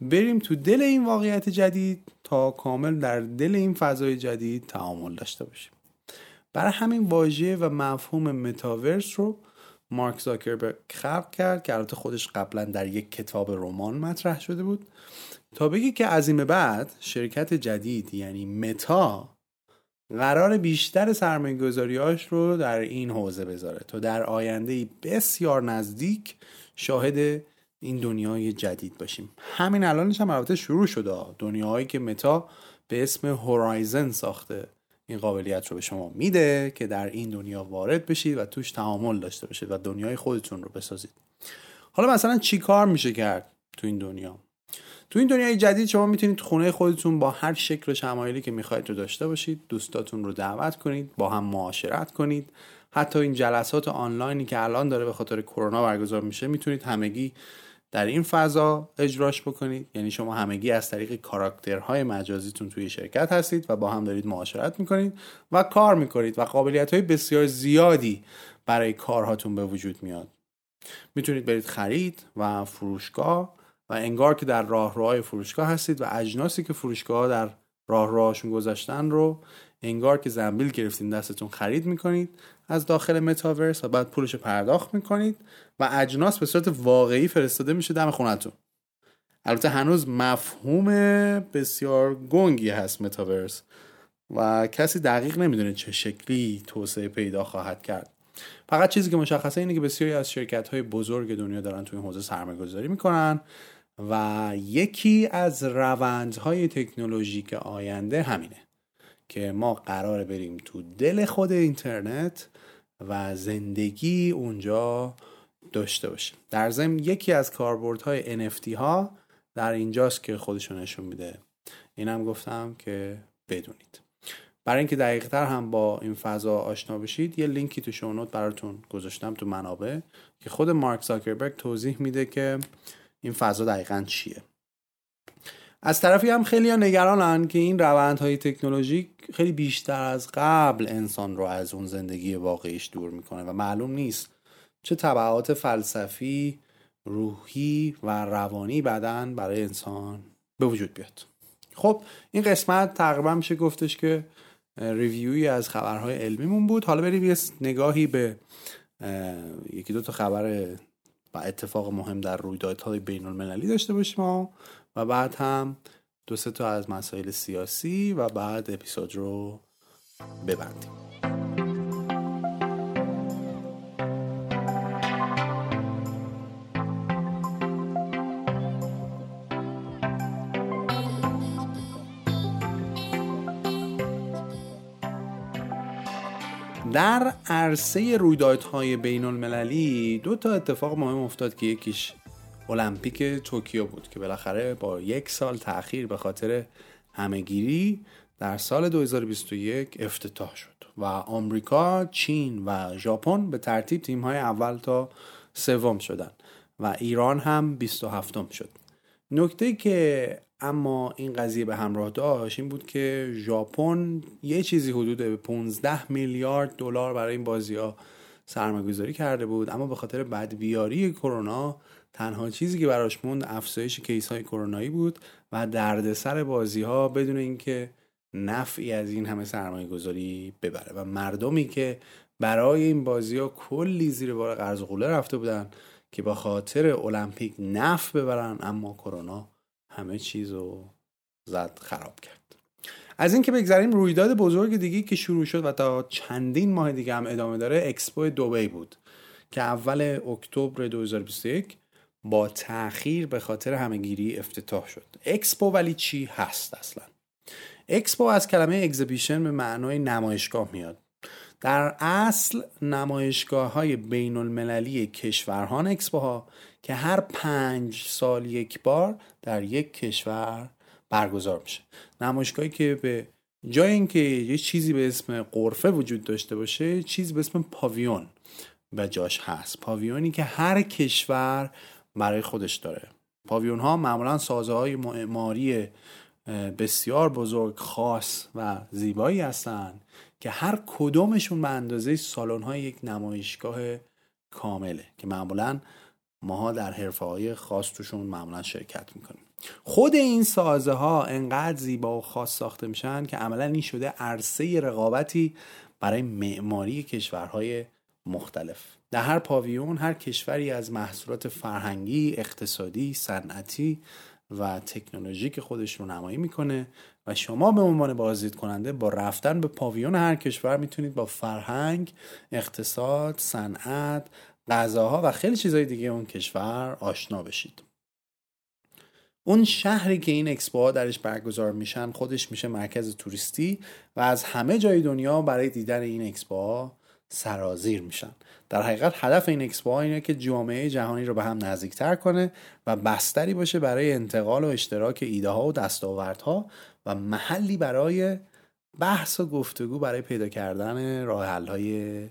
بریم تو دل این واقعیت جدید تا کامل در دل این فضای جدید تعامل داشته باشیم. برای همین واژه و مفهوم متاورس رو مارک زاکربرگ خلق کرد که البته خودش قبلا در یک کتاب رمان مطرح شده بود. تا که از این بعد شرکت جدید یعنی متا قرار بیشتر سرمایه‌گذاریاش رو در این حوزه بذاره تا در آینده بسیار نزدیک شاهد این دنیای جدید باشیم. همین الانش هم البته شروع شده. دنیاهایی که متا به اسم هورایزن ساخته این قابلیت رو به شما میده که در این دنیا وارد بشید و توش تعامل داشته باشید و دنیای خودتون رو بسازید. حالا مثلا چی کار میشه کرد تو این دنیا؟ تو این دنیای جدید شما می‌تونید خونه خودتون با هر شکل و شمایلی که می‌خواید رو داشته باشید دوستاتون رو دعوت کنید با هم معاشرت کنید. حتی این جلسات آنلاینی که الان داره به خاطر کرونا برگزار میشه می‌تونید همگی در این فضا اجراش بکنید. یعنی شما همگی از طریق کاراکترهای مجازیتون توی شرکت هستید و با هم دارید معاشرت می‌کنید و کار می‌کنید و قابلیت های بسیار زیادی برای کارهاتون به وجود میاد. می‌تونید برید خرید و فروشگاه و انگار که در راهروهای فروشگاه هستید و اجناسی که فروشگاه در راهروهاشون گذاشتن رو انگار که زنبیل گرفتین دستتون خرید می‌کنید از داخل متاورس و بعد پولش پرداخت می‌کنید و اجناس به صورت واقعی فرستاده میشه دم خونتون. البته هنوز مفهوم بسیار گنگی هست متاورس و کسی دقیق نمی‌دونه چه شکلی توسعه پیدا خواهد کرد. فقط چیزی که مشخصه اینه که بسیاری از شرکت های بزرگ دنیا دارن توی این حوزه سرمایه گذاری می‌کنن و یکی از روندهای تکنولوژیک آینده همینه که ما قرار بریم تو دل خود اینترنت و زندگی اونجا داشته باشیم. در ضمن یکی از کاربردهای NFT ها در اینجاست که خودشون نشون میده. اینم گفتم که بدونید. برای اینکه دقیق تر هم با این فضا آشنا بشید یه لینکی تو شونوت براتون گذاشتم تو منابع که خود مارک زاکربرگ توضیح میده که این فضا دقیقا چیه؟ از طرفی هم خیلی نگرانن که این روندهای تکنولوژیک خیلی بیشتر از قبل انسان رو از اون زندگی واقعیش دور می‌کنه و معلوم نیست چه طبعات فلسفی روحی و روانی بدن برای انسان به وجود بیاد. خب این قسمت تقریبا میشه گفتش که ریویوی از خبرهای علمیمون بود. حالا بریم یه نگاهی به یکی دو تا خبر و اتفاق مهم در رویدادهای بین المللی داشته باشیم و بعد هم دو سه تا از مسائل سیاسی و بعد اپیزود رو ببندیم. در عرصه رویدادهای بین المللی دو تا اتفاق مهم افتاد که یکیش المپیک توکیو بود که بالاخره با یک سال تاخیر به خاطر همهگیری در سال 2021 افتتاح شد و آمریکا، چین و ژاپن به ترتیب تیم های اول تا سوم شدن و ایران هم 27 شد. نکته که اما این قضیه به همراه داشت این بود که ژاپن یه چیزی حدود 15 میلیارد دلار برای این بازی ها سرمایه‌گذاری کرده بود. اما به خاطر بدبیاری کرونا تنها چیزی که براش موند افزایش کیس های کرونایی بود و دردسر بازی ها بدون اینکه نفعی از این همه سرمایه گذاری ببره. و مردمی که برای این بازی ها کلی زیر بار قرض قوله رفته بودن که با خاطر المپیک نفع ببرن اما کرونا همه چیز رو زد خراب کرد. از اینکه بگذریم رویداد بزرگ دیگه که شروع شد و تا چندین ماه دیگه هم ادامه داره اکسپو دوبی بود که اول اکتبر 2021 با تاخیر به خاطر همهگیری افتتاح شد. اکسپو ولی چی هست اصلا؟ اکسپو از کلمه exhibition به معنای نمایشگاه میاد. در اصل نمایشگاه های بین المللی کشورهان اکسپو ها که هر پنج سال یک بار در یک کشور برگزار میشه. نمایشگاهی که به جای اینکه یه چیزی به اسم غرفه وجود داشته باشه چیزی به اسم پاویون به جاش هست. پاویونی که هر کشور برای خودش داره. پاویون ها معمولا سازه های معماری بسیار بزرگ خاص و زیبایی هستند که هر کدومشون به اندازه سالن های یک نمایشگاه کامله که معمولا ماها در حرفه های خاص توشون معمولا شرکت می‌کنیم. خود این سازه ها انقدر زیبا و خاص ساخته میشن که عملا این شده عرصه رقابتی برای معماری کشورهای مختلف. در هر پاویون هر کشوری از محصولات فرهنگی، اقتصادی، صنعتی و تکنولوژیک خودش رو نمایی می‌کنه و شما به عنوان بازدید کننده با رفتن به پاویون هر کشور می‌تونید با فرهنگ، اقتصاد، صنعت، غذاها و خیلی چیزهای دیگه اون کشور آشنا بشید. اون شهری که این اکسپوها درش برگزار میشن خودش میشه مرکز توریستی و از همه جای دنیا برای دیدن این اکسپوها سرازیر میشن در حقیقت هدف این اکسپو اینه که جامعه جهانی رو به هم نزدیکتر کنه و بستری باشه برای انتقال و اشتراک ایده ها و دستاوردها و محلی برای بحث و گفتگو برای پیدا کردن راه های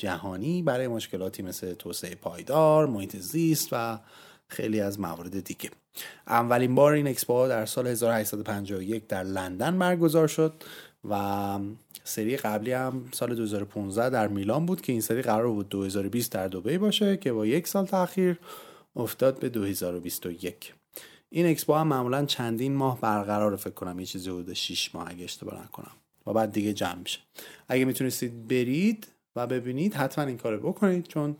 جهانی برای مشکلاتی مثل توسعه پایدار، محیط زیست و خیلی از موارد دیگه. اولین بار این اکسپو در سال 1851 در لندن برگزار شد و سری قبلی هم سال 2015 در میلان بود که این سری قرار بود 2020 در دبی باشه که با یک سال تاخیر افتاد به 2021 این اکسپو هم معمولا چندین ماه برقرار فکر کنم یه چیزی حدود 6 ماه اگه اشتباه نکنم. و بعد دیگه جمع میشه. اگه می‌تونستید برید و ببینید حتما این کارو بکنید چون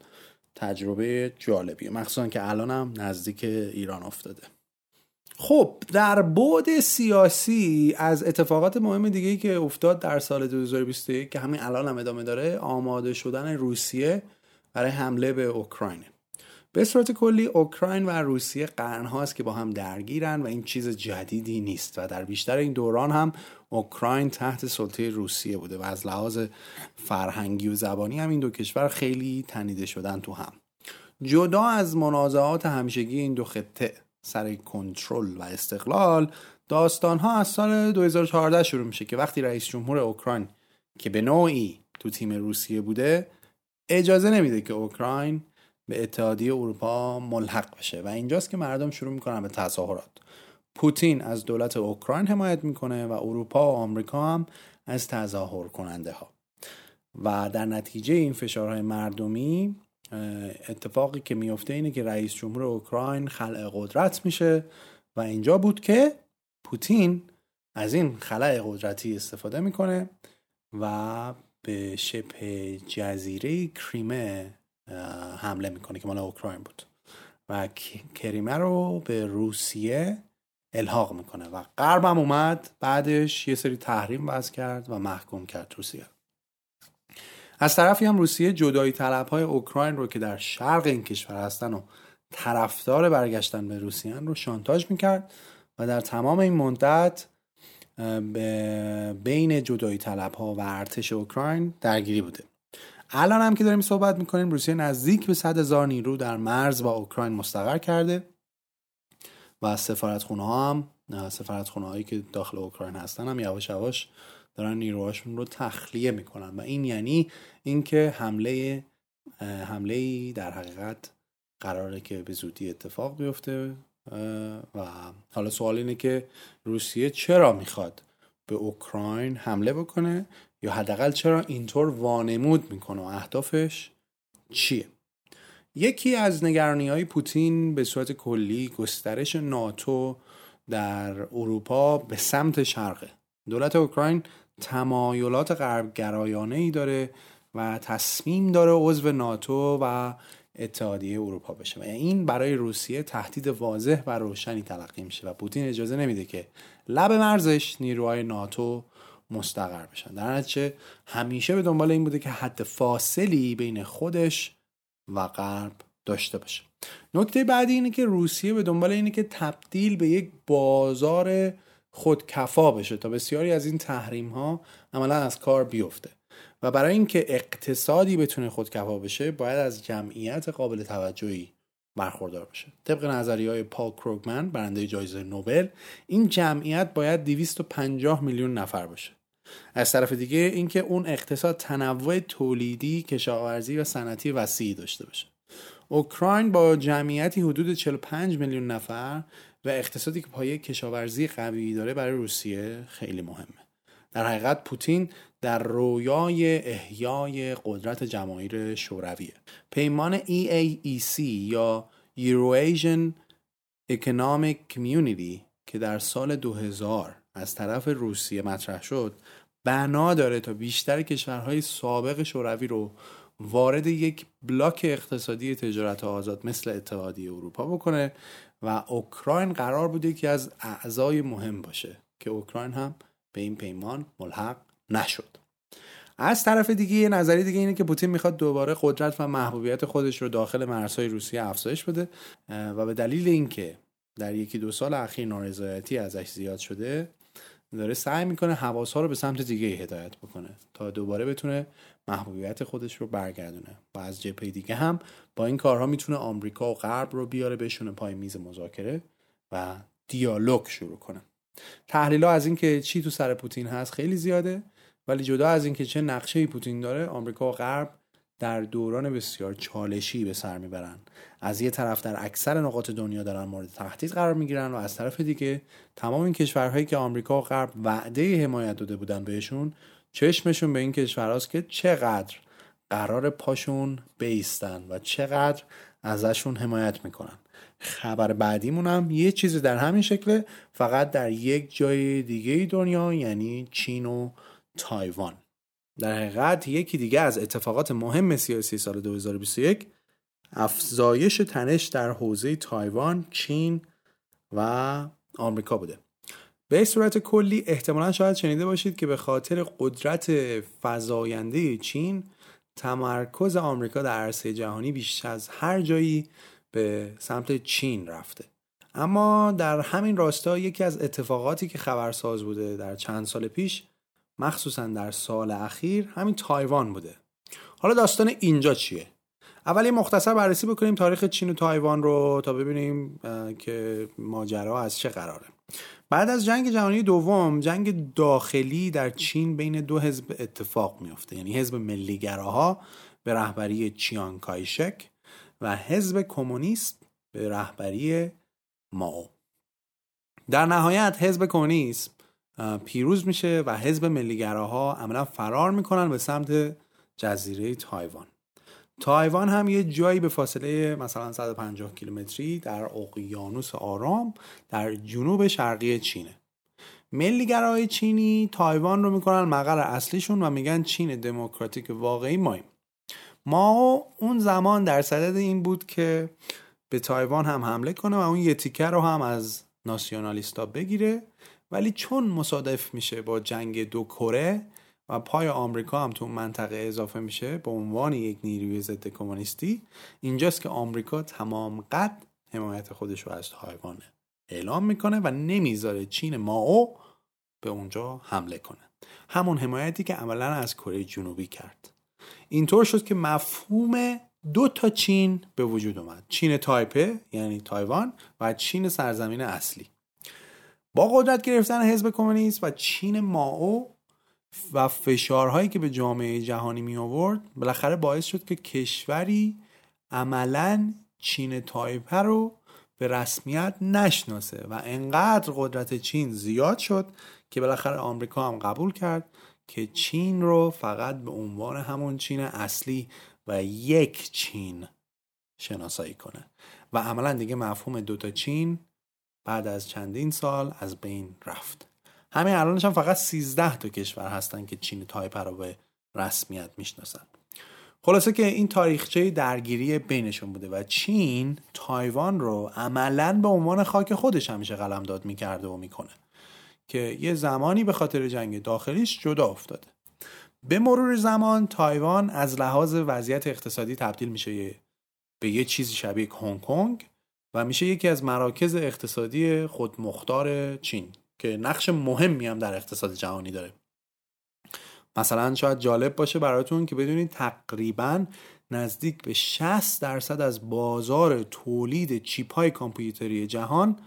تجربه جالبیه. مخصوصا که الانم نزدیک ایران افتاده. خب در بعد سیاسی از اتفاقات مهم دیگه که افتاد در سال 2021 که همین الان هم ادامه داره آماده شدن روسیه برای حمله به اوکراین به صورت کلی اوکراین و روسیه قرنهاست که با هم درگیرن و این چیز جدیدی نیست و در بیشتر این دوران هم اوکراین تحت سلطه روسیه بوده و از لحاظ فرهنگی و زبانی هم این دو کشور خیلی تنیده شدن تو هم. جدا از منازعات همیشگی این دو خطه سر کنترل و استقلال داستان ها از سال 2014 شروع میشه که وقتی رئیس جمهور اوکراین که به نوعی تو تیم روسیه بوده اجازه نمیده که اوکراین به اتحادیه اروپا ملحق بشه. و اینجاست که مردم شروع می‌کنن به تظاهرات. پوتین از دولت اوکراین حمایت می‌کنه و اروپا و آمریکا هم از تظاهر کننده ها و در نتیجه این فشارهای مردمی اتفاقی که میفته اینه که رئیس جمهور اوکراین خلع قدرت میشه و اینجا بود که پوتین از این خلع قدرتی استفاده می‌کنه و به شبه جزیره کریمه حمله می‌کنه که مال اوکراین بود. و کریمه رو به روسیه الحاق می‌کنه و غربم اومد بعدش یه سری تحریم وضع کرد و محکوم کرد روسیه. از طرفی هم روسیه جدایی طلب های اوکراین رو که در شرق این کشور هستن و طرفدار برگشتن به روسیه رو شانتاج می‌کرد و در تمام این مدت بین جدایی طلب ها و ارتش اوکراین درگیری بوده. الان هم که داریم صحبت می‌کنیم روسیه نزدیک به 100 هزار نیرو در مرز با اوکراین مستقر کرده و سفارت خونه ها هم سفارت خونه هایی که داخل اوکراین هستن هم یواش یواش دارن نیروهاشون رو تخلیه می‌کنن. و این یعنی اینکه حمله حمله در حقیقت قراره که به زودی اتفاق بیفته و حالا سوال اینه که روسیه چرا می‌خواد به اوکراین حمله بکنه؟ یا حداقل چرا اینطور وانمود می‌کنه و اهدافش چیه؟ یکی از نگرانی های پوتین به صورت کلی گسترش ناتو در اروپا به سمت شرقه. دولت اوکراین تمایلات غربگرایانه ای داره و تصمیم داره عضو ناتو و اتحادیه اروپا بشه و این برای روسیه تهدید واضح و روشنی تلقی میشه و پوتین اجازه نمیده که لب مرزش نیروهای ناتو مستقر بشن. در نتیجه همیشه به دنبال این بوده که حد فاصلی بین خودش و غرب داشته باشه. نکته بعدی اینه که روسیه به دنبال اینه که تبدیل به یک بازار خودکفا بشه تا بسیاری از این تحریم ها عملا از کار بیفته. و برای اینکه اقتصادی بتونه خودکفا بشه باید از جمعیت قابل توجهی برخوردار بشه. طبق نظریه های پال کروگمن برنده جایزه نوبل این جمعیت باید 250 میلیون نفر باشه. از طرف دیگه اینکه اون اقتصاد تنوع تولیدی کشاورزی و صنعتی وسیعی داشته باشه. اوکراین با جمعیتی حدود 45 میلیون نفر و اقتصادی که پایه کشاورزی قوی داره برای روسیه خیلی مهمه. در حقیقت پوتین در رویای احیای قدرت جماهیر شورویه. پیمان EAEC یا Eurasian Economic Community که در سال 2000 از طرف روسیه مطرح شد بنا داره تا بیشتر کشورهای سابق شوروی رو وارد یک بلاک اقتصادی تجارت آزاد مثل اتحادیه اروپا بکنه و اوکراین قرار بود یکی از اعضای مهم باشه که اوکراین هم به این پیمان ملحق نشد. از طرف دیگه یه نظری دیگه اینه که پوتین می‌خواد دوباره قدرت و محبوبیت خودش رو داخل مرزهای روسیه افزایش بده و به دلیل اینکه در یکی دو سال اخیر نارضایتی ازش زیاد شده داره سعی می‌کنه حواس ها رو به سمت دیگه هدایت بکنه تا دوباره بتونه محبوبیت خودش رو برگردونه. و از جبهه دیگه هم با این کارها می‌تونه آمریکا و غرب رو بیاره بشونه پای میز مذاکره و دیالوگ شروع کنه. تحلیل ها از اینکه چی تو سر پوتین هست خیلی زیاده ولی جدا از اینکه چه نقشه پوتین داره آمریکا و غرب در دوران بسیار چالشی به سر می‌برن. از یه طرف در اکثر نقاط دنیا دارن مورد تهدید قرار می‌گیرن و از طرف دیگه تمام این کشورهایی که آمریکا و غرب وعده حمایت داده بودن بهشون چشمشون به این کشورهاست که چقدر قرار پاشون بیستن و چقدر ازشون حمایت می‌کنن. خبر بعدیمون هم یه چیزی در همین شکله فقط در یک جای دیگه دنیا یعنی چین و تایوان. در حقیقت یکی دیگه از اتفاقات مهم سیاسی سال 2021 افزایش تنش در حوزه تایوان، چین و آمریکا بوده. به صورت کلی احتمالا شاید شنیده باشید که به خاطر قدرت فزاینده چین تمرکز آمریکا در عرصه جهانی بیش از هر جایی به سمت چین رفته اما در همین راستا یکی از اتفاقاتی که خبرساز بوده در چند سال پیش مخصوصا در سال اخیر همین تایوان بوده. حالا داستان اینجا چیه؟ اولی مختصر بررسی بکنیم تاریخ چین و تایوان رو تا ببینیم که ماجرا از چه قراره. بعد از جنگ جهانی دوم جنگ داخلی در چین بین دو حزب اتفاق میافته. یعنی حزب ملیگراها به رهبری چیان کایشک و حزب کمونیست به رهبری ماو. در نهایت حزب کمونیست پیروز میشه و حزب ملیگراها عملا فرار می‌کنن به سمت جزیره تایوان. تایوان هم یه جایی به فاصله مثلا 150 کیلومتری در اقیانوس آرام در جنوب شرقی چینه. ملیگراهای چینی تایوان رو می‌کنن مقر اصلیشون و میگن چین دموکراتیک واقعی ماییم مائو اون زمان در صدد این بود که به تایوان هم حمله کنه و اون یه رو هم از ناسیونالیستا بگیره ولی چون مصادف میشه با جنگ دو کره و پای آمریکا هم تو منطقه اضافه میشه به عنوان یک نیروی ضد کمونیستی اینجاست که آمریکا تمام قد حمایت خودش رو از تایوان اعلام می‌کنه و نمی‌ذاره چین ماو به اونجا حمله کنه. همون حمایتی که عملا از کره جنوبی کرد. اینطور شد که مفهوم دو تا چین به وجود اومد. چین تایپه یعنی تایوان و چین سرزمین اصلی. با قدرت گرفتن حزب کمونیست و چین ماو و فشارهایی که به جامعه جهانی می آورد بالاخره باعث شد که کشوری عملا چین تایپه رو به رسمیت نشناسه و انقدر قدرت چین زیاد شد که بالاخره آمریکا هم قبول کرد که چین رو فقط به عنوان همون چین اصلی و یک چین شناسایی کنه. و عملا دیگه مفهوم دوتا چین بعد از چندین سال از بین رفت. همین الانش هم فقط 13 تا کشور هستن که چین تایپه رو به رسمیت می‌شناسن. خلاصه که این تاریخچه درگیری بینشون بوده و چین تایوان رو عملا به عنوان خاک خودش همیشه قلمداد می‌کرده و می‌کنه که یه زمانی به خاطر جنگ داخلیش جدا افتاده. به مرور زمان تایوان از لحاظ وضعیت اقتصادی تبدیل میشه به یه چیزی شبیه هنگ کنگ و میشه یکی از مراکز اقتصادی خودمختار چین که نقش مهمی هم در اقتصاد جهانی داره. مثلا شاید جالب باشه براتون که بدونید تقریبا نزدیک به 60 درصد از بازار تولید چیپ های کامپیوتری جهان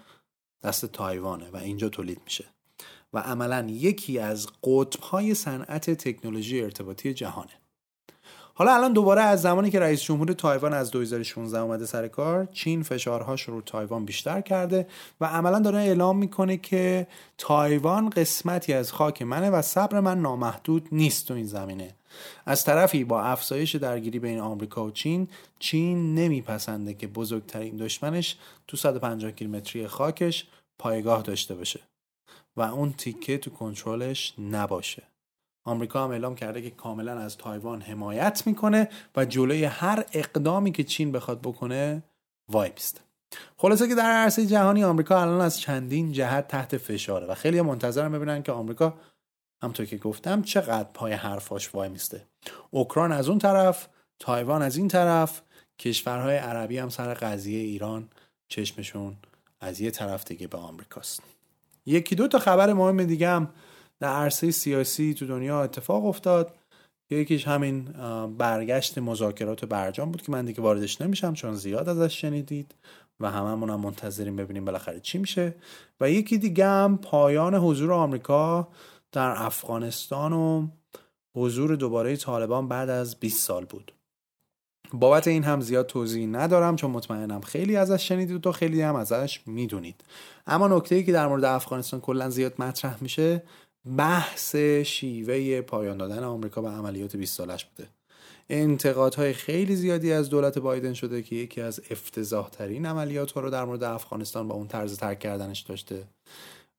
دست تایوانه و اینجا تولید میشه و عملا یکی از قطب های صنعت تکنولوژی ارتباطی جهانه. حالا الان دوباره از زمانی که رئیس جمهور تایوان از 2016 اومده سر کار چین فشارهاش رو تایوان بیشتر کرده و عملا داره اعلام می‌کنه که تایوان قسمتی از خاک منه و صبر من نامحدود نیست تو این زمینه. از طرفی با افزایش درگیری بین آمریکا و چین چین نمیپسنده که بزرگترین دشمنش تو 150 کیلومتری خاکش پایگاه داشته باشه و اون تیکه تو کنترلش نباشه. آمریکا هم اعلام کرده که کاملا از تایوان حمایت می‌کنه و جلوی هر اقدامی که چین بخواد بکنه وای خلاصه که در عرصه جهانی آمریکا الان از چندین جهت تحت فشاره و خیلی منتظرم ببینن که آمریکا همطور که گفتم چقدر پای حرفاش وای میسته. اوکراین از اون طرف تایوان از این طرف کشورهای عربی هم سر قضیه ایران چشمشون از یه طرف دیگه به آمریکاست. یکی دو تا خبر مهم دیگه هم در عرصه سیاسی تو دنیا اتفاق افتاد یکیش همین برگشت مذاکرات برجام بود که من دیگه واردش نمیشم چون زیاد ازش شنیدید و هممون هم منتظریم ببینیم بالاخره چی میشه. و یکی دیگه هم پایان حضور آمریکا در افغانستان و حضور دوباره طالبان بعد از 20 سال بود. بابت این هم زیاد توضیح ندارم چون مطمئنم خیلی ازش شنیدید و خیلی هم ازش می‌دونید. اما نکته ای که در مورد افغانستان کلا زیاد مطرح میشه بحث شیوه پایان دادن آمریکا به عملیات 20 سالش بوده. انتقادهای خیلی زیادی از دولت بایدن شده که یکی از افتضاح ترین عملیات ها رو در مورد افغانستان با اون طرز ترک کردنش داشته.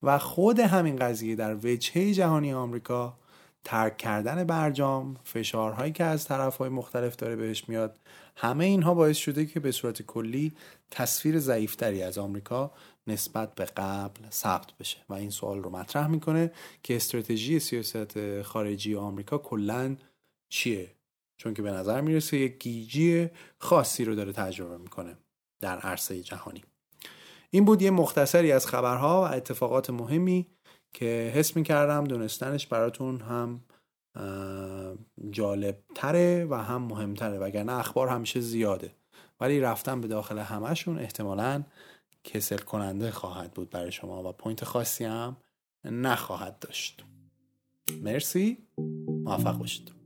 و خود همین قضیه در وجهه جهانی آمریکا ترک کردن برجام فشارهایی که از طرفهای مختلف داره بهش میاد همه اینها باعث شده که به صورت کلی تصویر ضعیفتری از آمریکا نسبت به قبل ثبت بشه. و این سوال رو مطرح می‌کنه که استراتژی سیاست خارجی آمریکا کلا چیه؟ چون که به نظر می‌رسه یک گیجی خاصی رو داره تجربه می‌کنه در عرصه جهانی. این بود یه مختصری از خبرها و اتفاقات مهمی که حس می‌کردم دونستنش براتون هم جالب تره و هم مهمتره وگرنه اخبار همیشه زیاده. ولی رفتن به داخل همشون احتمالا کسل کننده خواهد بود برای شما و پوینت خاصی هم نخواهد داشت. مرسی. موفق باشید.